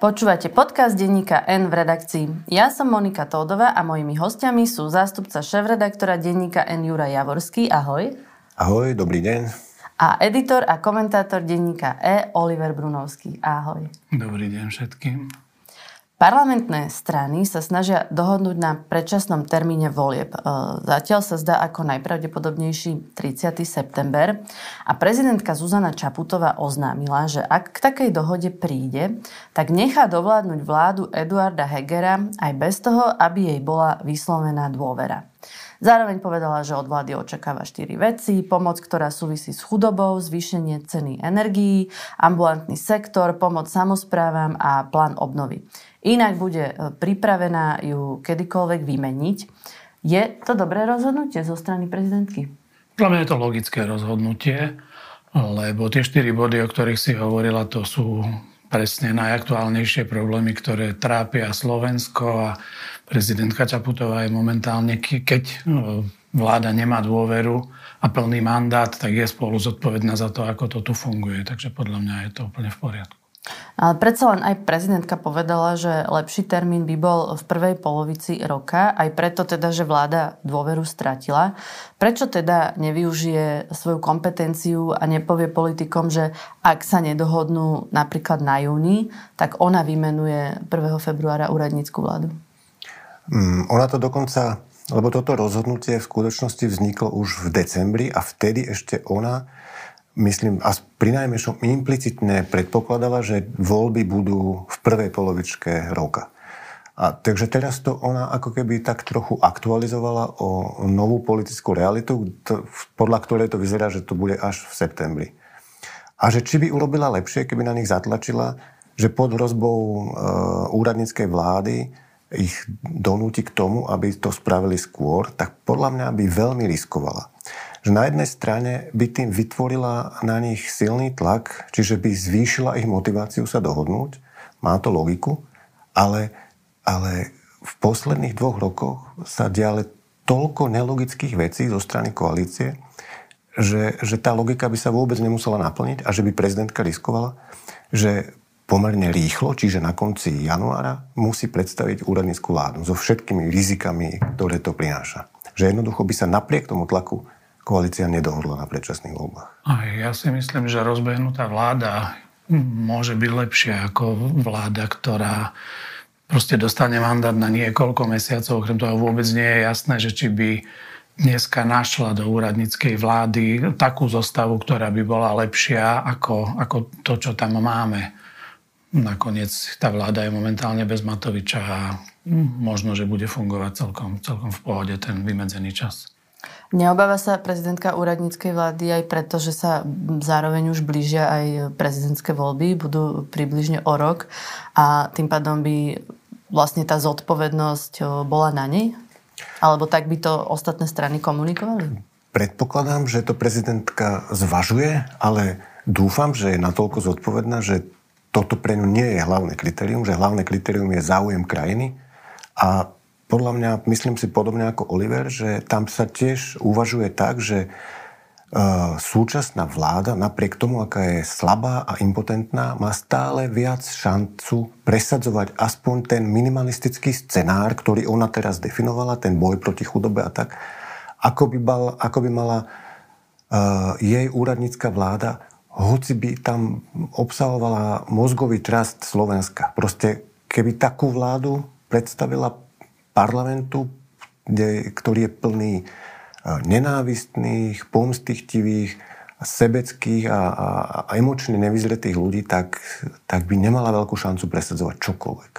Počúvate podcast denníka N v redakcii. Ja som Monika Tódová a mojimi hostiami sú zástupca šéf-redaktora denníka N Jura Javorský. Ahoj. Ahoj, dobrý deň. A editor a komentátor denníka E Oliver Brunovský. Ahoj. Dobrý deň všetkým. Parlamentné strany sa snažia dohodnúť na predčasnom termíne volieb. E, zatiaľ sa zdá ako najpravdepodobnejší 30. september a prezidentka Zuzana Čaputová oznámila, že ak k takej dohode príde, tak nechá dovládnuť vládu Eduarda Hegera aj bez toho, aby jej bola vyslovená dôvera. Zároveň povedala, že od vlády očakáva štyri veci. Pomoc, ktorá súvisí s chudobou, zvýšenie ceny energií, ambulantný sektor, pomoc samozprávam a plán obnovy. Inak bude e, pripravená ju kedykoľvek vymeniť. Je to dobré rozhodnutie zo strany prezidentky? Dla mňa je to logické rozhodnutie, lebo tie štyri body, o ktorých si hovorila, to sú presne najaktuálnejšie problémy, ktoré trápia Slovensko a prezidentka Čaputová je momentálne, keď e, vláda nemá dôveru a plný mandát, tak je spolu zodpovedná za to, ako to tu funguje. Takže podľa mňa je to úplne v poriadku. Ale predsa len aj prezidentka povedala, že lepší termín by bol v prvej polovici roka, aj preto teda, že vláda dôveru stratila. Prečo teda nevyužije svoju kompetenciu a nepovie politikom, že ak sa nedohodnú napríklad na júni, tak ona vymenuje 1. februára úradnícku vládu? Mm, ona to dokonca, lebo toto rozhodnutie v skutočnosti vzniklo už v decembri a vtedy ešte ona myslím, a pri najmenšom implicitne predpokladala, že voľby budú v prvej polovičke roka. A takže teraz to ona ako keby tak trochu aktualizovala o novú politickú realitu, to, podľa ktorej to vyzerá, že to bude až v septembri. A že či by urobila lepšie, keby na nich zatlačila, že pod hrozbou e, úradníckej vlády ich donúti k tomu, aby to spravili skôr, tak podľa mňa by veľmi riskovala že na jednej strane by tým vytvorila na nich silný tlak, čiže by zvýšila ich motiváciu sa dohodnúť. Má to logiku, ale, ale v posledných dvoch rokoch sa diale toľko nelogických vecí zo strany koalície, že, že tá logika by sa vôbec nemusela naplniť a že by prezidentka riskovala, že pomerne rýchlo, čiže na konci januára, musí predstaviť úradnícku vládu so všetkými rizikami, ktoré to prináša. Že jednoducho by sa napriek tomu tlaku koalícia nedohodla na predčasných voľbách. Ja si myslím, že rozbehnutá vláda môže byť lepšia ako vláda, ktorá proste dostane mandát na niekoľko mesiacov. Okrem toho vôbec nie je jasné, že či by dneska našla do úradníckej vlády takú zostavu, ktorá by bola lepšia ako, ako to, čo tam máme. Nakoniec tá vláda je momentálne bez Matoviča a možno, že bude fungovať celkom, celkom v pohode ten vymedzený čas. Neobáva sa prezidentka úradníckej vlády aj preto, že sa zároveň už blížia aj prezidentské voľby, budú približne o rok a tým pádom by vlastne tá zodpovednosť bola na nej? Alebo tak by to ostatné strany komunikovali? Predpokladám, že to prezidentka zvažuje, ale dúfam, že je natoľko zodpovedná, že toto pre ňu nie je hlavné kritérium, že hlavné kritérium je záujem krajiny a podľa mňa, myslím si podobne ako Oliver, že tam sa tiež uvažuje tak, že uh, súčasná vláda, napriek tomu, aká je slabá a impotentná, má stále viac šancu presadzovať aspoň ten minimalistický scenár, ktorý ona teraz definovala, ten boj proti chudobe a tak, ako by, mal, ako by mala uh, jej úradnícka vláda, hoci by tam obsahovala mozgový trast Slovenska. Proste, keby takú vládu predstavila parlamentu, kde, ktorý je plný e, nenávistných, pomstichtivých, sebeckých a, a, a emočne nevyzretých ľudí, tak, tak by nemala veľkú šancu presadzovať čokoľvek.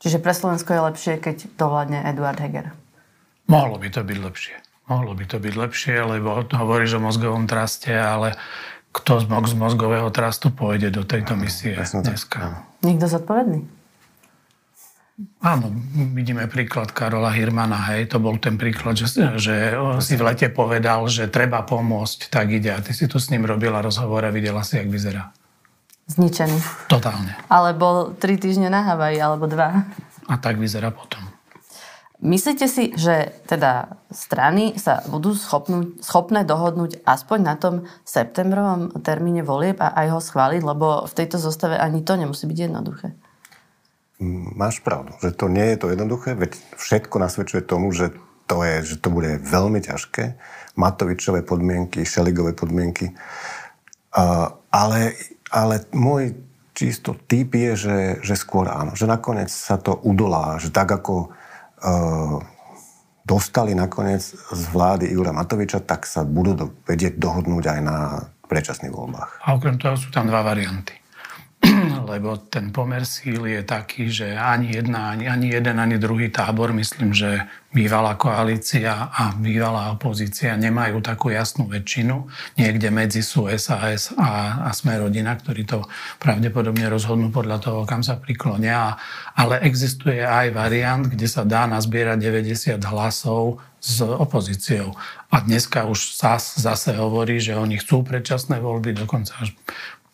Čiže pre Slovensko je lepšie, keď dovládne Eduard Heger? Mohlo by to byť lepšie. Mohlo by to byť lepšie, lebo hovoríš o mozgovom traste, ale kto z mozgového trastu pôjde do tejto misie dneska? Nikto zodpovedný? Áno, vidíme príklad Karola Hirmana, hej, to bol ten príklad, že, že si v lete povedal, že treba pomôcť, tak ide. A ty si tu s ním robila rozhovor a videla si, jak vyzerá. Zničený. Totálne. Ale bol tri týždne na Havaji, alebo dva. A tak vyzerá potom. Myslíte si, že teda strany sa budú schopnú, schopné dohodnúť aspoň na tom septembrovom termíne volieb a aj ho schváliť, lebo v tejto zostave ani to nemusí byť jednoduché? Máš pravdu, že to nie je to jednoduché, veď všetko nasvedčuje tomu, že to, je, že to bude veľmi ťažké. Matovičové podmienky, Šeligové podmienky. Uh, ale, ale môj čisto typ je, že, že skôr áno. Že nakoniec sa to udolá. Že tak ako uh, dostali nakoniec z vlády Igora Matoviča, tak sa budú do, vedieť dohodnúť aj na predčasných voľbách. A okrem toho sú tam dva varianty. lebo ten pomer síl je taký, že ani, jedna, ani, ani jeden, ani druhý tábor, myslím, že bývalá koalícia a bývalá opozícia nemajú takú jasnú väčšinu. Niekde medzi sú SAS a, a Sme rodina, ktorí to pravdepodobne rozhodnú podľa toho, kam sa priklonia. Ale existuje aj variant, kde sa dá nazbierať 90 hlasov s opozíciou. A dneska už SAS zase hovorí, že oni chcú predčasné voľby, dokonca až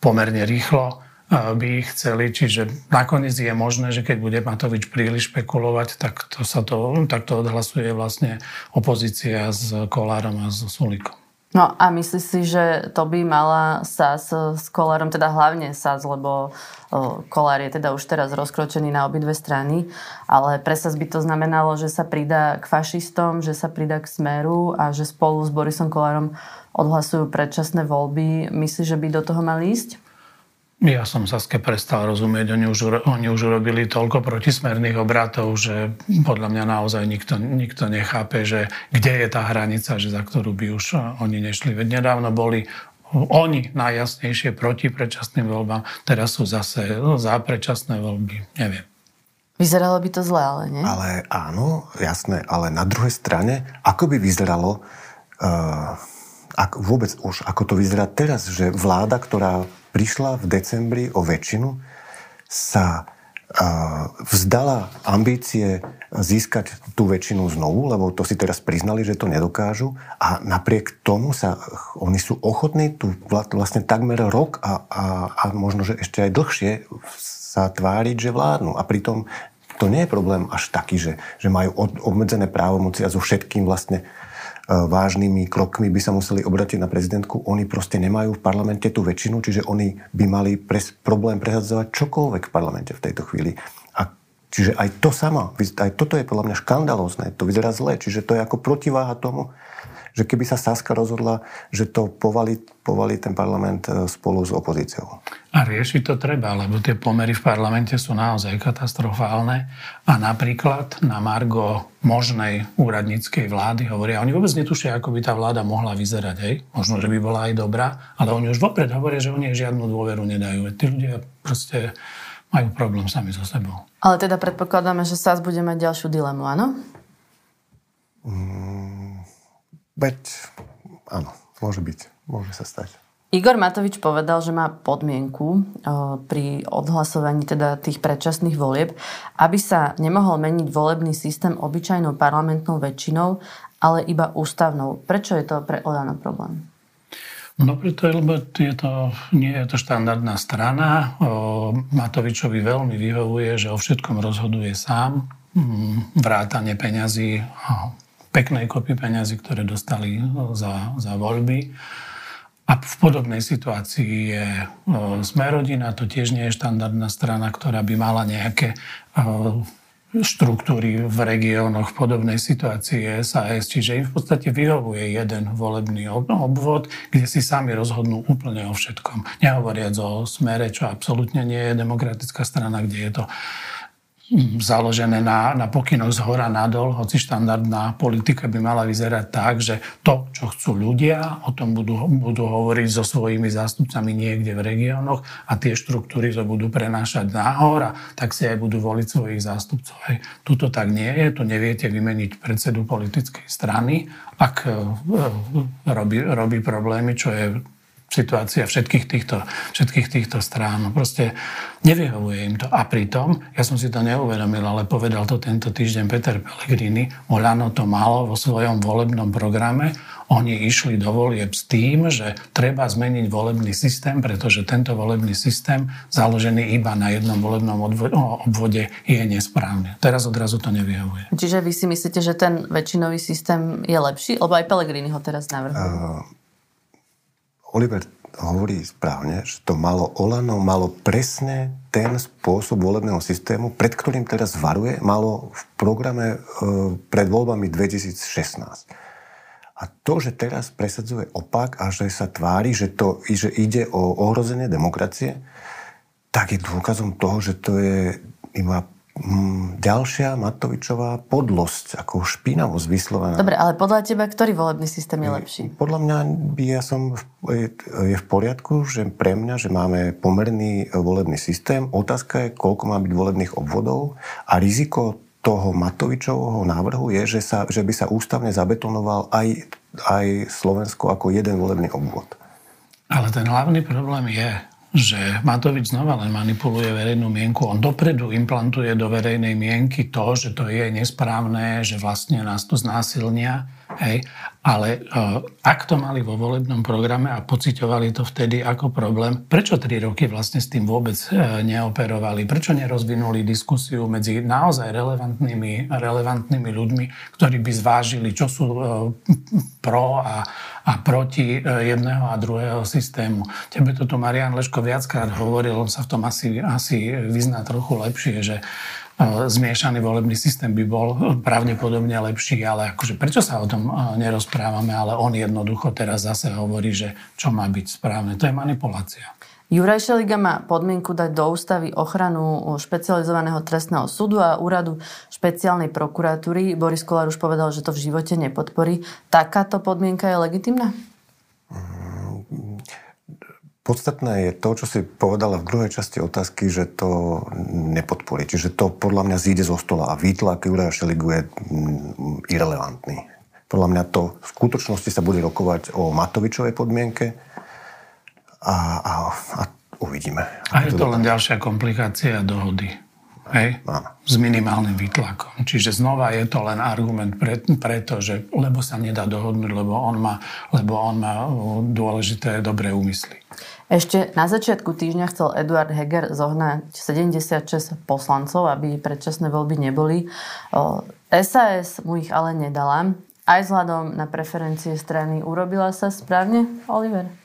pomerne rýchlo by chceli. Čiže nakoniec je možné, že keď bude Matovič príliš špekulovať, tak to, sa to, tak to odhlasuje vlastne opozícia s Kolárom a s Sulikom. No a myslí si, že to by mala SAS s Kolárom, teda hlavne SAS, lebo Kolár je teda už teraz rozkročený na obidve strany, ale pre SAS by to znamenalo, že sa pridá k fašistom, že sa pridá k Smeru a že spolu s Borisom Kolárom odhlasujú predčasné voľby. Myslíš, že by do toho mali ísť? Ja som Saske prestal rozumieť. Oni už, oni už urobili toľko protismerných obratov, že podľa mňa naozaj nikto, nikto nechápe, že kde je tá hranica, že za ktorú by už oni nešli. Veď nedávno boli oni najjasnejšie proti predčasným voľbám, teraz sú zase za predčasné voľby. Neviem. Vyzeralo by to zle, ale nie? Ale áno, jasné. Ale na druhej strane, ako by vyzeralo, uh, ak vôbec už, ako to vyzerá teraz, že vláda, ktorá prišla v decembri o väčšinu, sa vzdala ambície získať tú väčšinu znovu, lebo to si teraz priznali, že to nedokážu a napriek tomu sa oni sú ochotní tu vlastne takmer rok a, a, a možno, že ešte aj dlhšie sa tváriť, že vládnu. A pritom to nie je problém až taký, že, že majú obmedzené právomoci a so všetkým vlastne E, vážnymi krokmi by sa museli obratiť na prezidentku. Oni proste nemajú v parlamente tú väčšinu, čiže oni by mali pres, problém presadzovať čokoľvek v parlamente v tejto chvíli. A čiže aj to samo, aj toto je podľa mňa škandalózne, to vyzerá zle, čiže to je ako protiváha tomu, že keby sa Saska rozhodla, že to povalí, povalí ten parlament e, spolu s opozíciou. A riešiť to treba, lebo tie pomery v parlamente sú naozaj katastrofálne. A napríklad na Margo možnej úradníckej vlády hovoria, oni vôbec netušia, ako by tá vláda mohla vyzerať, hej? Možno, že by bola aj dobrá, ale oni už vopred hovoria, že oni žiadnu dôveru nedajú. Tí ľudia proste majú problém sami so sebou. Ale teda predpokladáme, že SAS bude mať ďalšiu dilemu, áno? Mm, Veď, áno, môže byť, môže sa stať. Igor Matovič povedal, že má podmienku pri odhlasovaní teda tých predčasných volieb, aby sa nemohol meniť volebný systém obyčajnou parlamentnou väčšinou, ale iba ústavnou. Prečo je to pre Olano problém? No preto, lebo je to, nie je to štandardná strana. Matovičovi veľmi vyhovuje, že o všetkom rozhoduje sám. Mm, vrátanie peňazí peknej kopy peňazí, ktoré dostali e, za, za voľby. A v podobnej situácii je e, Smerodina, to tiež nie je štandardná strana, ktorá by mala nejaké e, štruktúry v regiónoch v podobnej situácii SAS, čiže im v podstate vyhovuje jeden volebný obvod, kde si sami rozhodnú úplne o všetkom. Nehovoriac o smere, čo absolútne nie je demokratická strana, kde je to založené na, na pokynoch z hora nadol, hoci štandardná politika by mala vyzerať tak, že to, čo chcú ľudia, o tom budú, budú hovoriť so svojimi zástupcami niekde v regiónoch a tie štruktúry to budú prenášať nahor a tak si aj budú voliť svojich zástupcov. Hej. Tuto tak nie je, tu neviete vymeniť predsedu politickej strany, ak e, robí, robí problémy, čo je situácia všetkých týchto, všetkých týchto strán. Proste nevyhovuje im to. A pritom, ja som si to neuvedomil, ale povedal to tento týždeň Peter Pellegrini, Olano to malo vo svojom volebnom programe, oni išli do volieb s tým, že treba zmeniť volebný systém, pretože tento volebný systém, založený iba na jednom volebnom obvode, je nesprávny. Teraz odrazu to nevyhovuje. Čiže vy si myslíte, že ten väčšinový systém je lepší? Lebo aj Pellegrini ho teraz navrhol. Uh Oliver hovorí správne, že to malo Olano, malo presne ten spôsob volebného systému, pred ktorým teraz varuje, malo v programe e, pred voľbami 2016. A to, že teraz presadzuje opak a že sa tvári, že, to, že ide o ohrozenie demokracie, tak je dôkazom toho, že to je iba ďalšia Matovičová podlosť, ako špinavosť vyslovená. Dobre, ale podľa teba, ktorý volebný systém je lepší? Podľa mňa by ja som, je v poriadku, že pre mňa, že máme pomerný volebný systém. Otázka je, koľko má byť volebných obvodov a riziko toho Matovičovho návrhu je, že, sa, že by sa ústavne zabetonoval aj, aj Slovensko ako jeden volebný obvod. Ale ten hlavný problém je, že Matovič znova len manipuluje verejnú mienku. On dopredu implantuje do verejnej mienky to, že to je nesprávne, že vlastne nás tu znásilnia Hej. Ale uh, ak to mali vo volebnom programe a pocitovali to vtedy ako problém, prečo tri roky vlastne s tým vôbec uh, neoperovali? Prečo nerozvinuli diskusiu medzi naozaj relevantnými, relevantnými ľuďmi, ktorí by zvážili, čo sú uh, pro a, a proti jedného a druhého systému? Tebe to tu Marian Leško viackrát hovoril, on sa v tom asi, asi vyzná trochu lepšie, že zmiešaný volebný systém by bol pravdepodobne lepší, ale akože prečo sa o tom nerozprávame, ale on jednoducho teraz zase hovorí, že čo má byť správne. To je manipulácia. Juraj Šeliga má podmienku dať do ústavy ochranu špecializovaného trestného súdu a úradu špeciálnej prokuratúry. Boris Kolár už povedal, že to v živote nepodporí. Takáto podmienka je legitimná? Podstatné je to, čo si povedala v druhej časti otázky, že to nepodporí. Čiže to podľa mňa zíde zo stola a výtlak Juraja Šeligu je mm, irrelevantný. Podľa mňa to v skutočnosti sa bude rokovať o Matovičovej podmienke a, a, a uvidíme. A je to len ďalšia komplikácia dohody. Hej? S minimálnym výtlakom. Čiže znova je to len argument pre, preto, že lebo sa nedá dohodnúť, lebo on má, lebo on má dôležité dobré úmysly. Ešte na začiatku týždňa chcel Eduard Heger zohnať 76 poslancov, aby predčasné voľby neboli. SAS mu ich ale nedala. Aj vzhľadom na preferencie strany urobila sa správne, Oliver?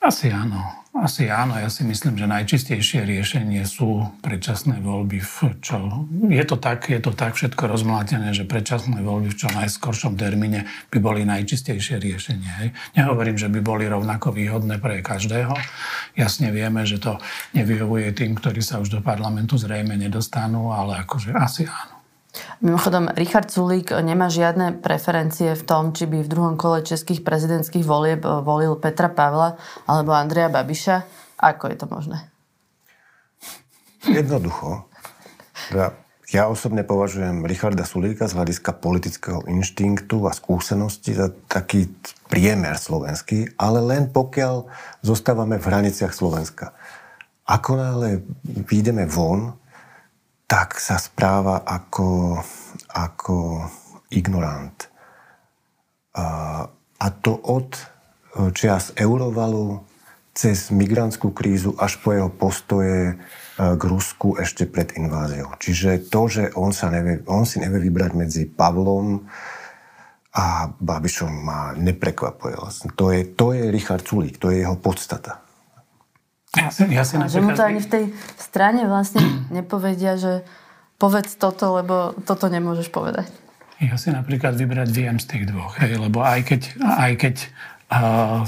Asi áno. Asi áno, ja si myslím, že najčistejšie riešenie sú predčasné voľby. V čo, je, to tak, je to tak všetko rozmlátené, že predčasné voľby v čo najskoršom termíne by boli najčistejšie riešenie. Hej. Nehovorím, že by boli rovnako výhodné pre každého. Jasne vieme, že to nevyhovuje tým, ktorí sa už do parlamentu zrejme nedostanú, ale akože asi áno. Mimochodom, Richard Sulík nemá žiadne preferencie v tom, či by v druhom kole českých prezidentských volieb eh, volil Petra Pavla alebo Andreja Babiša. Ako je to možné? Jednoducho. Ja, ja osobne považujem Richarda Sulíka z hľadiska politického inštinktu a skúsenosti za taký priemer slovenský, ale len pokiaľ zostávame v hraniciach Slovenska. Ako náhle výjdeme von, tak sa správa ako, ako ignorant. A, to od e, čias Eurovalu cez migrantskú krízu až po jeho postoje e, k Rusku ešte pred inváziou. Čiže to, že on, sa nevie, on si nevie vybrať medzi Pavlom a Babišom ma neprekvapuje. To je, to je Richard Sulík, to je jeho podstata. Ja si, ja si že mu to ani v tej strane vlastne nepovedia, že povedz toto, lebo toto nemôžeš povedať. Ja si napríklad vybrať viem z tých dvoch, hej, lebo aj keď, aj keď uh,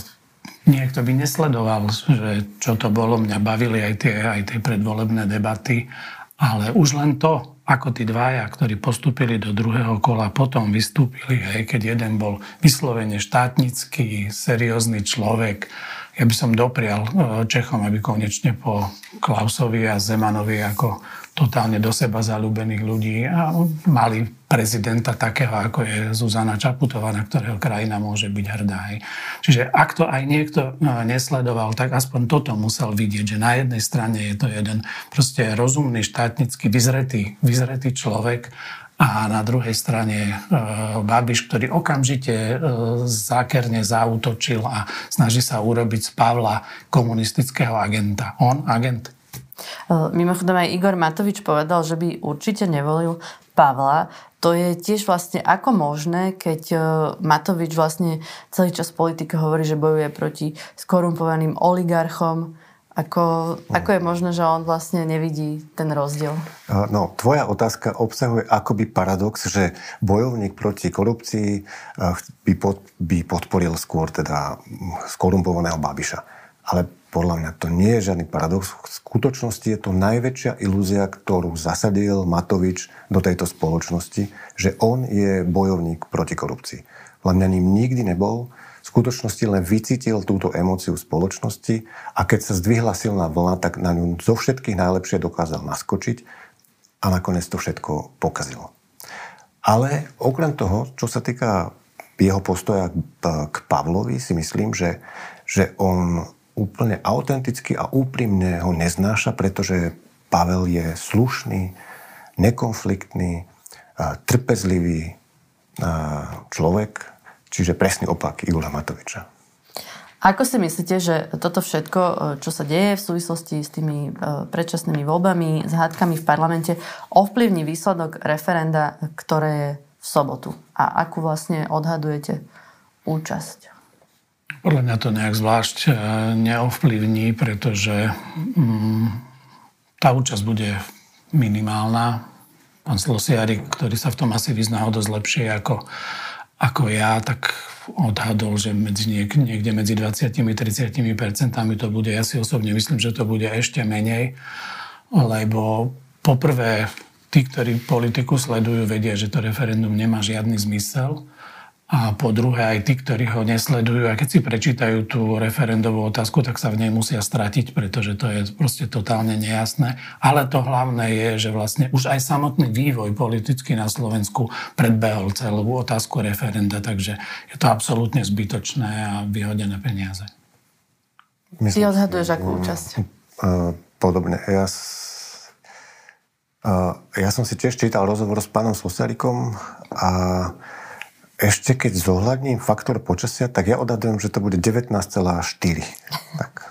niekto by nesledoval, že čo to bolo, mňa bavili aj tie, aj tie predvolebné debaty, ale už len to, ako tí dvaja, ktorí postúpili do druhého kola, potom vystúpili, hej, keď jeden bol vyslovene štátnický, seriózny človek, ja by som doprial e, Čechom, aby konečne po Klausovi a Zemanovi ako totálne do seba zalúbených ľudí a mali prezidenta takého, ako je Zuzana Čaputová, na ktorého krajina môže byť hrdá. Čiže ak to aj niekto e, nesledoval, tak aspoň toto musel vidieť, že na jednej strane je to jeden proste rozumný, štátnický, vyzretý, vyzretý človek a na druhej strane e, Babiš, ktorý okamžite e, zákerne zautočil a snaží sa urobiť z Pavla komunistického agenta. On agent? E, mimochodom aj Igor Matovič povedal, že by určite nevolil Pavla. To je tiež vlastne ako možné, keď e, Matovič vlastne celý čas v politike hovorí, že bojuje proti skorumpovaným oligarchom. Ako, ako je možné, že on vlastne nevidí ten rozdiel? No, tvoja otázka obsahuje akoby paradox, že bojovník proti korupcii by, pod, by podporil skôr teda skorumpovaného Babiša. Ale podľa mňa to nie je žiadny paradox. V skutočnosti je to najväčšia ilúzia, ktorú zasadil Matovič do tejto spoločnosti, že on je bojovník proti korupcii. Podľa mňa ním nikdy nebol. V skutočnosti len vycítil túto emóciu spoločnosti a keď sa zdvihla silná vlna, tak na ňu zo všetkých najlepšie dokázal naskočiť a nakoniec to všetko pokazilo. Ale okrem toho, čo sa týka jeho postoja k Pavlovi, si myslím, že, že on úplne autenticky a úprimne ho neznáša, pretože Pavel je slušný, nekonfliktný, trpezlivý človek, čiže presný opak Igora Matoviča. Ako si myslíte, že toto všetko, čo sa deje v súvislosti s tými e, predčasnými voľbami, s hádkami v parlamente, ovplyvní výsledok referenda, ktoré je v sobotu? A akú vlastne odhadujete účasť? Podľa mňa to nejak zvlášť e, neovplyvní, pretože mm, tá účasť bude minimálna. Pán Slosiarik, ktorý sa v tom asi vyzná o dosť lepšie ako, ako ja, tak odhadol, že medzi niek- niekde medzi 20-30 percentami to bude. Ja si osobne myslím, že to bude ešte menej, lebo poprvé tí, ktorí politiku sledujú, vedia, že to referendum nemá žiadny zmysel a po druhé aj tí, ktorí ho nesledujú a keď si prečítajú tú referendovú otázku, tak sa v nej musia stratiť, pretože to je proste totálne nejasné. Ale to hlavné je, že vlastne už aj samotný vývoj politicky na Slovensku predbehol celú otázku referenda, takže je to absolútne zbytočné a vyhodené peniaze. Ty odhaduješ akú účasť? Podobne. Ja, ja som si tiež čítal rozhovor s pánom Sosarikom a ešte keď zohľadním faktor počasia, tak ja odhadujem, že to bude 19,4. Tak.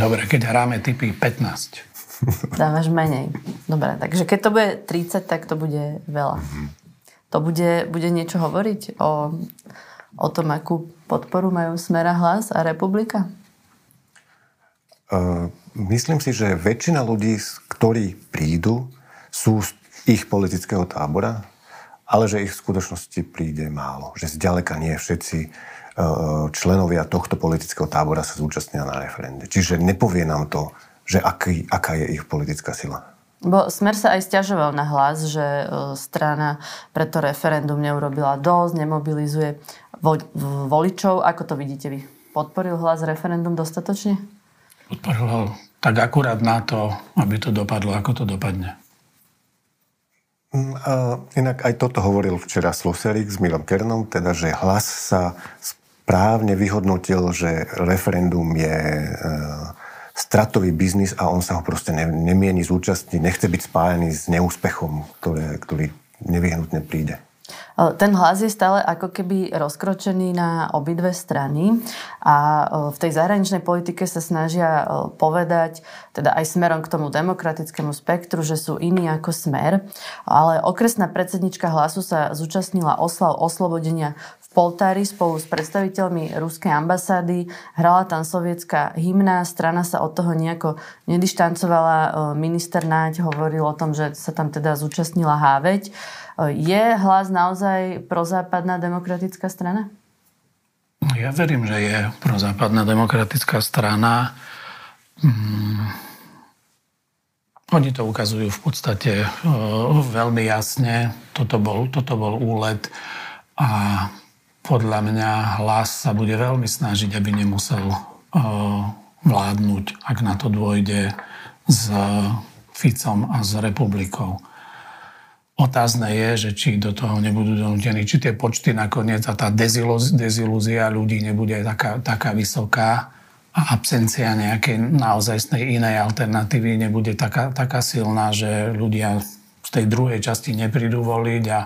Dobre, keď hráme typy 15. Dávaš menej. Dobre, takže keď to bude 30, tak to bude veľa. Mm-hmm. To bude, bude niečo hovoriť o, o tom, akú podporu majú Smera hlas a Republika? Uh, myslím si, že väčšina ľudí, ktorí prídu, sú z ich politického tábora, ale že ich v skutočnosti príde málo. Že zďaleka nie všetci e, členovia tohto politického tábora sa zúčastnia na referende. Čiže nepovie nám to, že aký, aká je ich politická sila. Bo Smer sa aj stiažoval na hlas, že e, strana preto referendum neurobila dosť, nemobilizuje voličov. Ako to vidíte vy? Podporil hlas referendum dostatočne? Podporil tak akurát na to, aby to dopadlo, ako to dopadne. Mm, inak aj toto hovoril včera Sloserik s Milom Kernom, teda, že hlas sa správne vyhodnotil, že referendum je e, stratový biznis a on sa ho proste ne, nemieni zúčastniť, nechce byť spájený s neúspechom, ktoré, ktorý nevyhnutne príde. Ten hlas je stále ako keby rozkročený na obidve strany a v tej zahraničnej politike sa snažia povedať, teda aj smerom k tomu demokratickému spektru, že sú iní ako smer, ale okresná predsednička hlasu sa zúčastnila oslav oslobodenia v Poltári spolu s predstaviteľmi ruskej ambasády. Hrala tam sovietská hymna, strana sa od toho nejako nedištancovala. Minister Náď hovoril o tom, že sa tam teda zúčastnila Háveť. Je hlas naozaj prozápadná demokratická strana? Ja verím, že je prozápadná demokratická strana. Hmm. Oni to ukazujú v podstate uh, veľmi jasne. Toto bol, toto bol úlet a podľa mňa hlas sa bude veľmi snažiť, aby nemusel uh, vládnuť, ak na to dôjde s Ficom a s republikou. Otázne je, že či do toho nebudú donútení, či tie počty nakoniec a tá dezilúzia ľudí nebude taká, taká vysoká a absencia nejakej naozajstnej inej alternatívy nebude taká, taká silná, že ľudia z tej druhej časti neprídu voliť a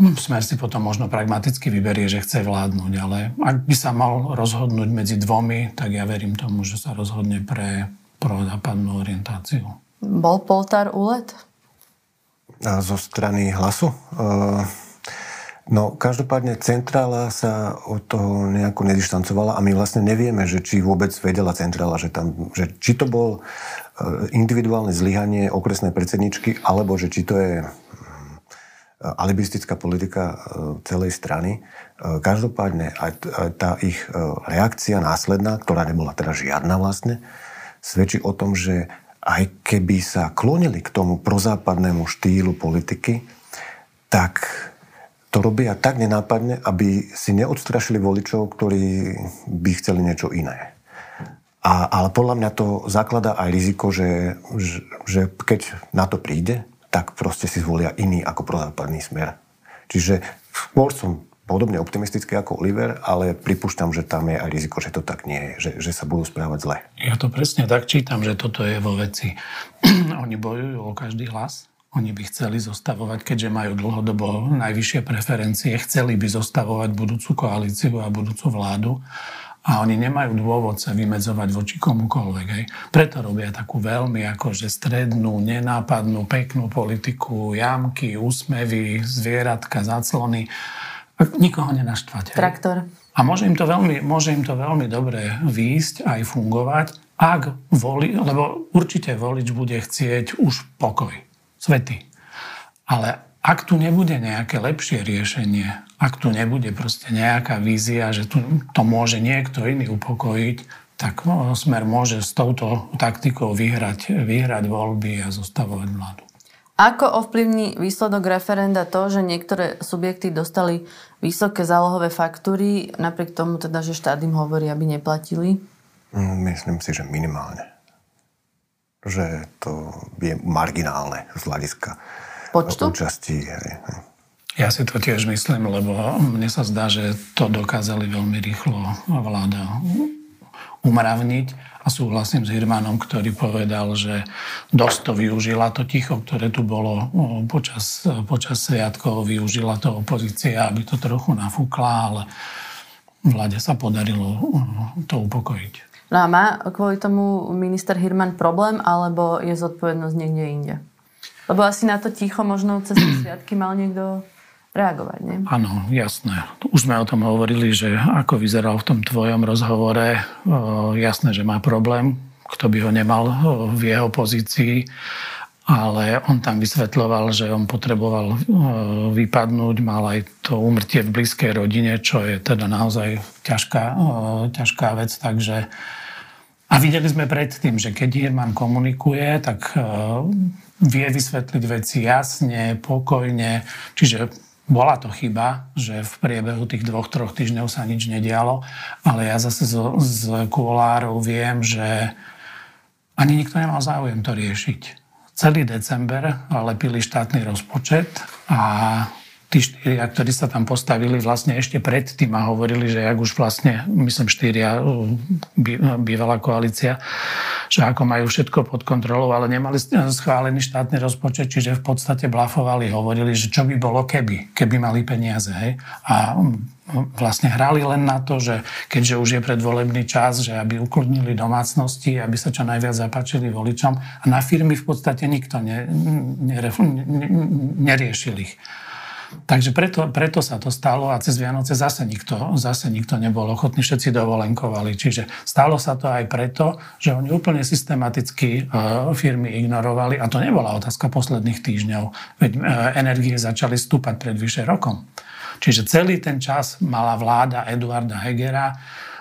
Smer si potom možno pragmaticky vyberie, že chce vládnuť, ale ak by sa mal rozhodnúť medzi dvomi, tak ja verím tomu, že sa rozhodne pre prozápadnú orientáciu. Bol Poltár úlet? Zo strany hlasu. No, každopádne centrála sa od toho nejako nedištancovala a my vlastne nevieme, že či vôbec vedela centrála, že, tam, že či to bol individuálne zlyhanie okresnej predsedničky, alebo že či to je alibistická politika celej strany. Každopádne aj tá ich reakcia následná, ktorá nebola teda žiadna vlastne, svedčí o tom, že aj keby sa klonili k tomu prozápadnému štýlu politiky, tak to robia tak nenápadne, aby si neodstrašili voličov, ktorí by chceli niečo iné. A, ale podľa mňa to zaklada aj riziko, že, že, že keď na to príde, tak proste si zvolia iný ako prozápadný smer. Čiže skôr som podobne optimistický ako Oliver, ale pripúšťam, že tam je aj riziko, že to tak nie je, že, že sa budú správať zle. Ja to presne tak čítam, že toto je vo veci. Oni bojujú o každý hlas, oni by chceli zostavovať, keďže majú dlhodobo najvyššie preferencie, chceli by zostavovať budúcu koalíciu a budúcu vládu a oni nemajú dôvod sa vymedzovať voči komukoľvek. Hej. Preto robia takú veľmi akože strednú, nenápadnú, peknú politiku, jamky, úsmevy, zvieratka, zaclony. Nikoho nenaštvať. Traktor. A môže im to veľmi, môže im to veľmi dobre výjsť, aj fungovať, ak voli, lebo určite volič bude chcieť už pokoj svety. Ale ak tu nebude nejaké lepšie riešenie, ak tu nebude proste nejaká vízia, že tu to môže niekto iný upokojiť, tak no, Smer môže s touto taktikou vyhrať, vyhrať voľby a zostavovať vládu. Ako ovplyvní výsledok referenda to, že niektoré subjekty dostali vysoké zálohové faktúry, napriek tomu teda, že štát im hovorí, aby neplatili? Mm, myslím si, že minimálne že to je marginálne z hľadiska Počtu? účasti. Ja si to tiež myslím, lebo mne sa zdá, že to dokázali veľmi rýchlo vláda umravniť. A súhlasím s Hirmanom, ktorý povedal, že dosť to využila to ticho, ktoré tu bolo počas, počas sviatkov, využila to opozícia, aby to trochu nafúkla, ale vláde sa podarilo to upokojiť. No a má kvôli tomu minister Hirman problém, alebo je zodpovednosť niekde inde? Lebo asi na to ticho možno cez sviatky mal niekto reagovať, nie? Áno, jasné. Už sme o tom hovorili, že ako vyzeral v tom tvojom rozhovore, jasné, že má problém, kto by ho nemal v jeho pozícii, ale on tam vysvetľoval, že on potreboval vypadnúť, mal aj to umrtie v blízkej rodine, čo je teda naozaj ťažká, ťažká vec, takže a videli sme predtým, že keď Hirman komunikuje, tak vie vysvetliť veci jasne, pokojne. Čiže bola to chyba, že v priebehu tých dvoch, troch týždňov sa nič nedialo, ale ja zase z, z kulárov viem, že ani nikto nemal záujem to riešiť. Celý december lepili štátny rozpočet a tí štyria, ktorí sa tam postavili vlastne ešte predtým a hovorili, že ak už vlastne, myslím štyria, bývalá koalícia, že ako majú všetko pod kontrolou, ale nemali schválený štátny rozpočet, čiže v podstate blafovali, hovorili, že čo by bolo keby, keby mali peniaze. Hej? A vlastne hrali len na to, že keďže už je predvolebný čas, že aby ukludnili domácnosti, aby sa čo najviac zapáčili voličom a na firmy v podstate nikto ne, ne, ne, neriešil ich. Takže preto, preto sa to stalo a cez Vianoce zase nikto, zase nikto nebol ochotný, všetci dovolenkovali. Čiže stalo sa to aj preto, že oni úplne systematicky uh, firmy ignorovali a to nebola otázka posledných týždňov, veď uh, energie začali stúpať pred vyše rokom. Čiže celý ten čas mala vláda Eduarda Hegera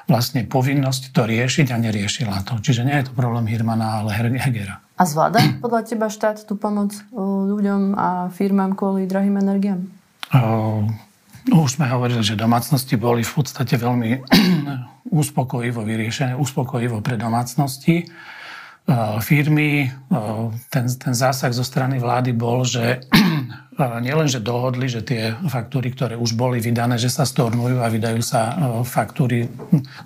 vlastne povinnosť to riešiť a neriešila to. Čiže nie je to problém Hirmana, ale Hegera. A zvláda podľa teba štát tú pomoc ľuďom a firmám kvôli drahým energiám? No, už sme hovorili, že domácnosti boli v podstate veľmi uspokojivo vyriešené, uspokojivo pre domácnosti. Firmy, ten, ten zásah zo strany vlády bol, že nielenže dohodli, že tie faktúry, ktoré už boli vydané, že sa stornujú a vydajú sa faktúry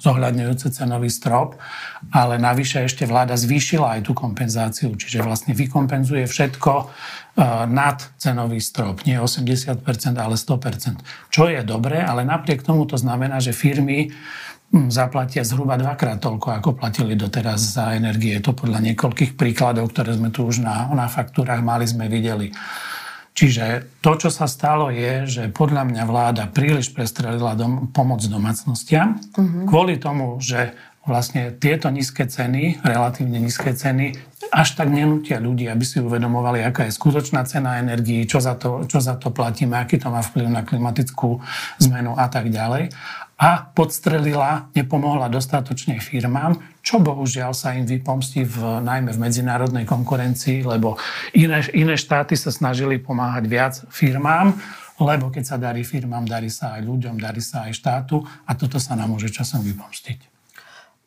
zohľadňujúce cenový strop, ale navyše ešte vláda zvýšila aj tú kompenzáciu, čiže vlastne vykompenzuje všetko nad cenový strop. Nie 80%, ale 100%. Čo je dobré, ale napriek tomu to znamená, že firmy hm, zaplatia zhruba dvakrát toľko, ako platili doteraz za energie. To podľa niekoľkých príkladov, ktoré sme tu už na, na faktúrach mali, sme videli. Čiže to, čo sa stalo, je, že podľa mňa vláda príliš prestrelila dom, pomoc domácnostiam uh-huh. kvôli tomu, že vlastne tieto nízke ceny, relatívne nízke ceny, až tak nenútia ľudí, aby si uvedomovali, aká je skutočná cena energií, čo za to, čo za to platíme, aký to má vplyv na klimatickú zmenu a tak ďalej a podstrelila, nepomohla dostatočne firmám, čo bohužiaľ sa im vypomstí v, najmä v medzinárodnej konkurencii, lebo iné, iné štáty sa snažili pomáhať viac firmám, lebo keď sa darí firmám, darí sa aj ľuďom, darí sa aj štátu a toto sa nám môže časom vypomstiť.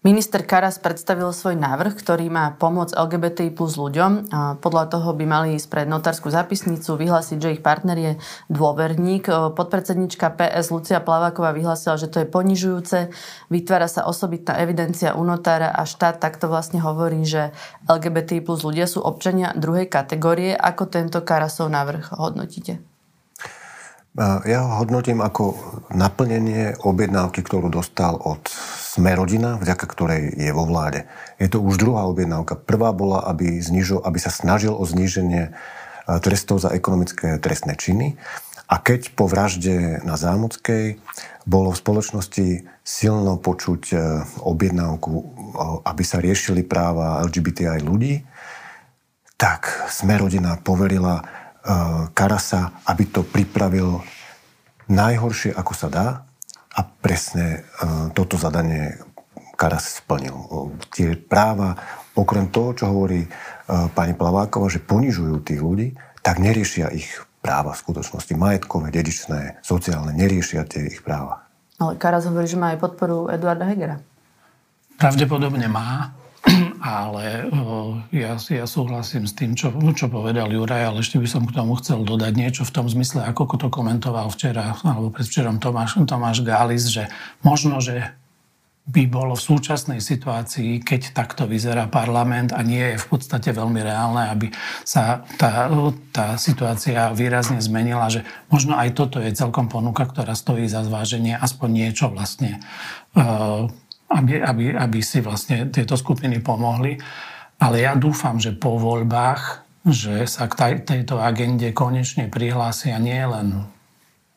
Minister Karas predstavil svoj návrh, ktorý má pomôcť LGBTI plus ľuďom. Podľa toho by mali ísť pred notárskú zapisnicu, vyhlásiť, že ich partner je dôverník. Podpredsednička PS Lucia Plaváková vyhlásila, že to je ponižujúce. Vytvára sa osobitná evidencia u notára a štát takto vlastne hovorí, že LGBTI plus ľudia sú občania druhej kategórie. Ako tento Karasov návrh hodnotíte? Ja ho hodnotím ako naplnenie objednávky, ktorú dostal od Sme rodina, vďaka ktorej je vo vláde. Je to už druhá objednávka. Prvá bola, aby, znižo, aby sa snažil o zníženie e, trestov za ekonomické trestné činy. A keď po vražde na Zámockej bolo v spoločnosti silno počuť e, objednávku, aby sa riešili práva LGBTI ľudí, tak Sme rodina poverila Karasa, aby to pripravil najhoršie, ako sa dá a presne eh, toto zadanie Karas splnil. Tie práva, okrem toho, čo hovorí eh, pani Plaváková, že ponižujú tých ľudí, tak neriešia ich práva v skutočnosti. Majetkové, dedičné, sociálne, neriešia tie ich práva. Ale Karas hovorí, že má aj podporu Eduarda Hegera. Pravdepodobne má ale ja, ja súhlasím s tým, čo, čo povedal Juraj, ale ešte by som k tomu chcel dodať niečo v tom zmysle, ako to komentoval včera alebo predvčerom Tomáš, Tomáš Gális, že možno, že by bolo v súčasnej situácii, keď takto vyzerá parlament a nie je v podstate veľmi reálne, aby sa tá, tá situácia výrazne zmenila, že možno aj toto je celkom ponuka, ktorá stojí za zváženie, aspoň niečo vlastne uh, aby, aby, aby si vlastne tieto skupiny pomohli. Ale ja dúfam, že po voľbách, že sa k tejto agende konečne prihlásia nie len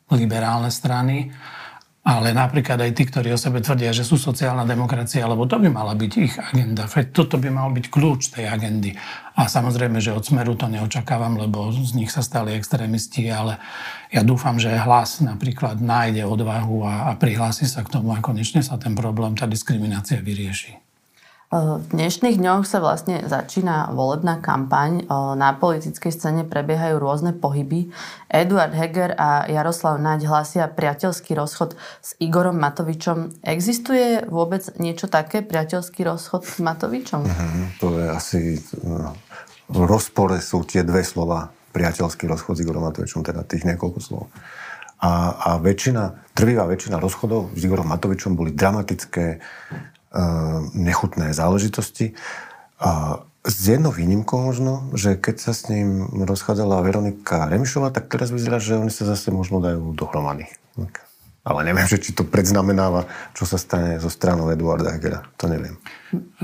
liberálne strany, ale napríklad aj tí, ktorí o sebe tvrdia, že sú sociálna demokracia, lebo to by mala byť ich agenda. Toto by mal byť kľúč tej agendy. A samozrejme, že od Smeru to neočakávam, lebo z nich sa stali extrémisti, ale ja dúfam, že hlas napríklad nájde odvahu a, a prihlási sa k tomu a konečne sa ten problém, tá diskriminácia vyrieši. V dnešných dňoch sa vlastne začína volebná kampaň. Na politickej scéne prebiehajú rôzne pohyby. Eduard Heger a Jaroslav Naď hlásia priateľský rozchod s Igorom Matovičom. Existuje vôbec niečo také, priateľský rozchod s Matovičom? Mm-hmm, to je asi... No, v rozpore sú tie dve slova priateľský rozchod s Igorom Matovičom, teda tých niekoľko slov. A, a väčšina, trvivá väčšina rozchodov s Igorom Matovičom boli dramatické, nechutné záležitosti. A s jednou výnimkou možno, že keď sa s ním rozchádzala Veronika Remišová, tak teraz vyzerá, že oni sa zase možno dajú dohromady. Ale neviem, že či to predznamenáva, čo sa stane zo stranou Eduarda Hegera. To neviem.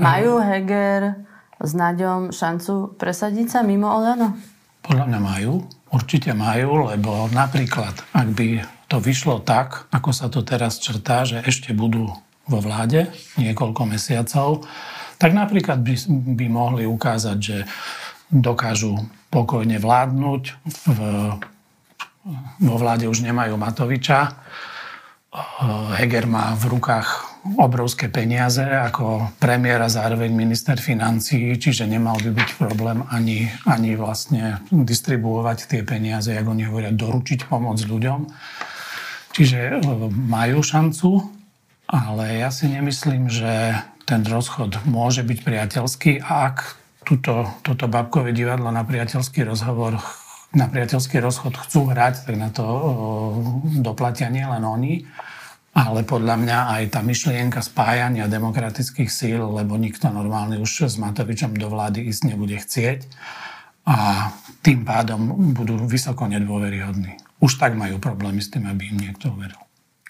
Majú Heger s Naďom šancu presadiť sa mimo Olano? Podľa mňa majú. Určite majú, lebo napríklad, ak by to vyšlo tak, ako sa to teraz črtá, že ešte budú vo vláde niekoľko mesiacov, tak napríklad by, by mohli ukázať, že dokážu pokojne vládnuť. V, vo vláde už nemajú Matoviča. Heger má v rukách obrovské peniaze ako premiér a zároveň minister financií, čiže nemal by byť problém ani, ani vlastne distribuovať tie peniaze, ako oni hovoria, doručiť pomoc ľuďom. Čiže majú šancu, ale ja si nemyslím, že ten rozchod môže byť priateľský a ak tuto, toto babkové divadlo na priateľský rozhovor na priateľský rozchod chcú hrať, tak na to o, doplatia nielen oni, ale podľa mňa aj tá myšlienka spájania demokratických síl, lebo nikto normálny už s Matovičom do vlády ísť nebude chcieť a tým pádom budú vysoko nedôveryhodní. Už tak majú problémy s tým, aby im niekto uveril.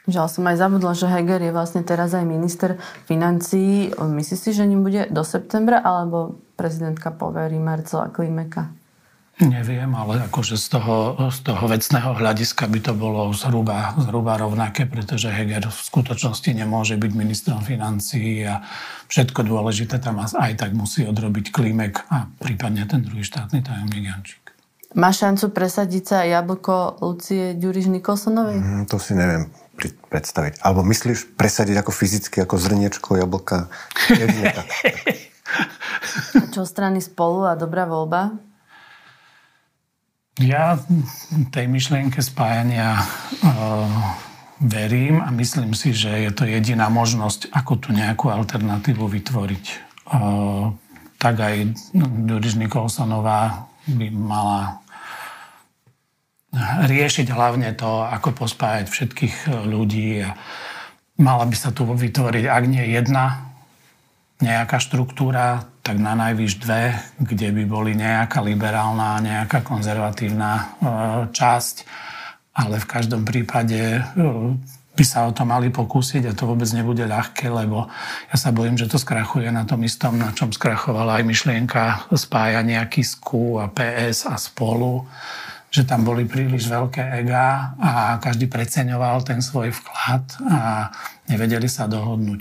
Že som aj zabudla, že Heger je vlastne teraz aj minister financií. Myslíš si, že ním bude do septembra, alebo prezidentka poverí Marcela Klimeka? Neviem, ale akože z toho, z toho vecného hľadiska by to bolo zhruba, zhruba rovnaké, pretože Heger v skutočnosti nemôže byť ministrom financií a všetko dôležité tam aj tak musí odrobiť Klímek a prípadne ten druhý štátny tajomník Jančík. Má šancu presadiť sa jablko Lucie Ďuriš Nikolsonovej? Mm, to si neviem predstaviť. Alebo myslíš presadiť ako fyzicky, ako zrniečko jablka? Čo strany spolu a dobrá voľba? Ja tej myšlienke spájania uh, verím a myslím si, že je to jediná možnosť, ako tu nejakú alternatívu vytvoriť. Uh, tak aj Doris Nikolsonová by mala riešiť hlavne to, ako pospájať všetkých ľudí a mala by sa tu vytvoriť, ak nie jedna nejaká štruktúra, tak na najvyš dve, kde by boli nejaká liberálna a nejaká konzervatívna e, časť, ale v každom prípade e, by sa o to mali pokúsiť a to vôbec nebude ľahké, lebo ja sa bojím, že to skrachuje na tom istom, na čom skrachovala aj myšlienka spájania Kisku a PS a spolu, že tam boli príliš veľké ega a každý preceňoval ten svoj vklad a nevedeli sa dohodnúť.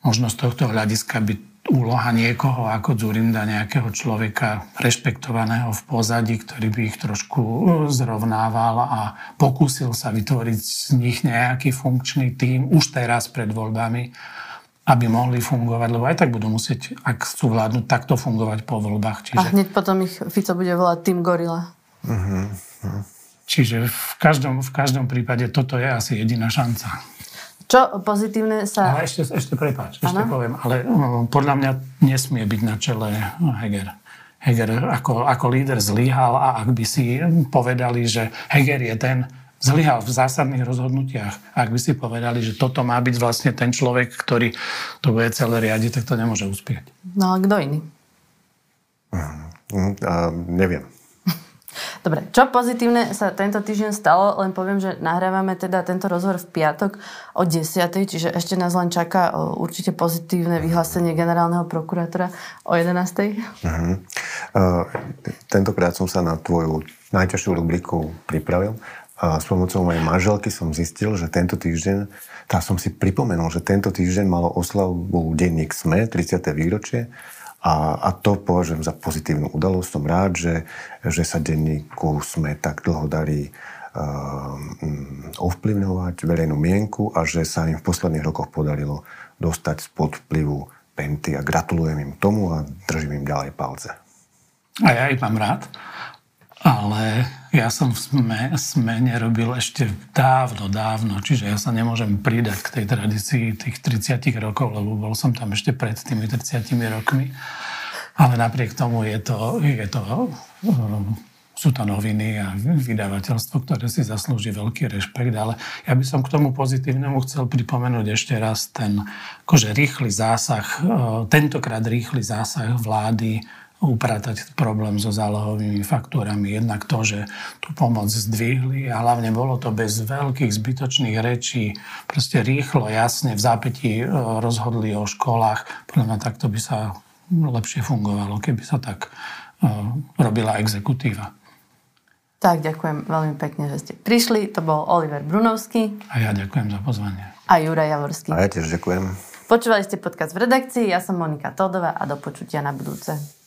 Možno z tohto hľadiska by úloha niekoho ako Zurinda, nejakého človeka rešpektovaného v pozadí, ktorý by ich trošku uh, zrovnával a pokúsil sa vytvoriť z nich nejaký funkčný tým už teraz pred voľbami, aby mohli fungovať, lebo aj tak budú musieť, ak chcú vládnuť, takto fungovať po voľbách. Čiže... A hneď potom ich Fico bude volať tým Gorila. Uh-huh. Čiže v každom, v každom prípade toto je asi jediná šanca. Čo pozitívne sa... Ale ešte, ešte prepáč, ešte ano? poviem. Ale podľa mňa nesmie byť na čele Heger. Heger ako, ako líder zlyhal a ak by si povedali, že Heger je ten, zlyhal v zásadných rozhodnutiach. Ak by si povedali, že toto má byť vlastne ten človek, ktorý to bude celé riadiť, tak to nemôže uspieť. No ale kto iný? Uh, uh, neviem. Dobre, čo pozitívne sa tento týždeň stalo, len poviem, že nahrávame teda tento rozhovor v piatok o 10. Čiže ešte nás len čaká určite pozitívne vyhlásenie generálneho prokurátora o 11. Uh-huh. Uh, tentokrát som sa na tvoju najťažšiu rubriku pripravil. A s pomocou mojej manželky som zistil, že tento týždeň, tá som si pripomenul, že tento týždeň malo oslavu denník SME, 30. výročie a, a to považujem za pozitívnu udalosť. Som rád, že, že sa denníku sme tak dlho darí uh, ovplyvňovať verejnú mienku a že sa im v posledných rokoch podarilo dostať spod vplyvu Penty a gratulujem im tomu a držím im ďalej palce. A ja ich mám rád ale ja som v SME, SME nerobil ešte dávno, dávno, čiže ja sa nemôžem pridať k tej tradícii tých 30 rokov, lebo bol som tam ešte pred tými 30 rokmi. Ale napriek tomu je to, je to um, sú to noviny a vydavateľstvo, ktoré si zaslúži veľký rešpekt, ale ja by som k tomu pozitívnemu chcel pripomenúť ešte raz ten akože rýchly zásah, uh, tentokrát rýchly zásah vlády upratať problém so zálohovými faktúrami. Jednak to, že tú pomoc zdvihli a hlavne bolo to bez veľkých zbytočných rečí. Proste rýchlo, jasne, v zápätí e, rozhodli o školách. Podľa mňa takto by sa lepšie fungovalo, keby sa tak e, robila exekutíva. Tak, ďakujem veľmi pekne, že ste prišli. To bol Oliver Brunovský. A ja ďakujem za pozvanie. A Juraj Javorský. A ja tiež ďakujem. Počúvali ste podcast v redakcii, ja som Monika Todová a do počutia na budúce.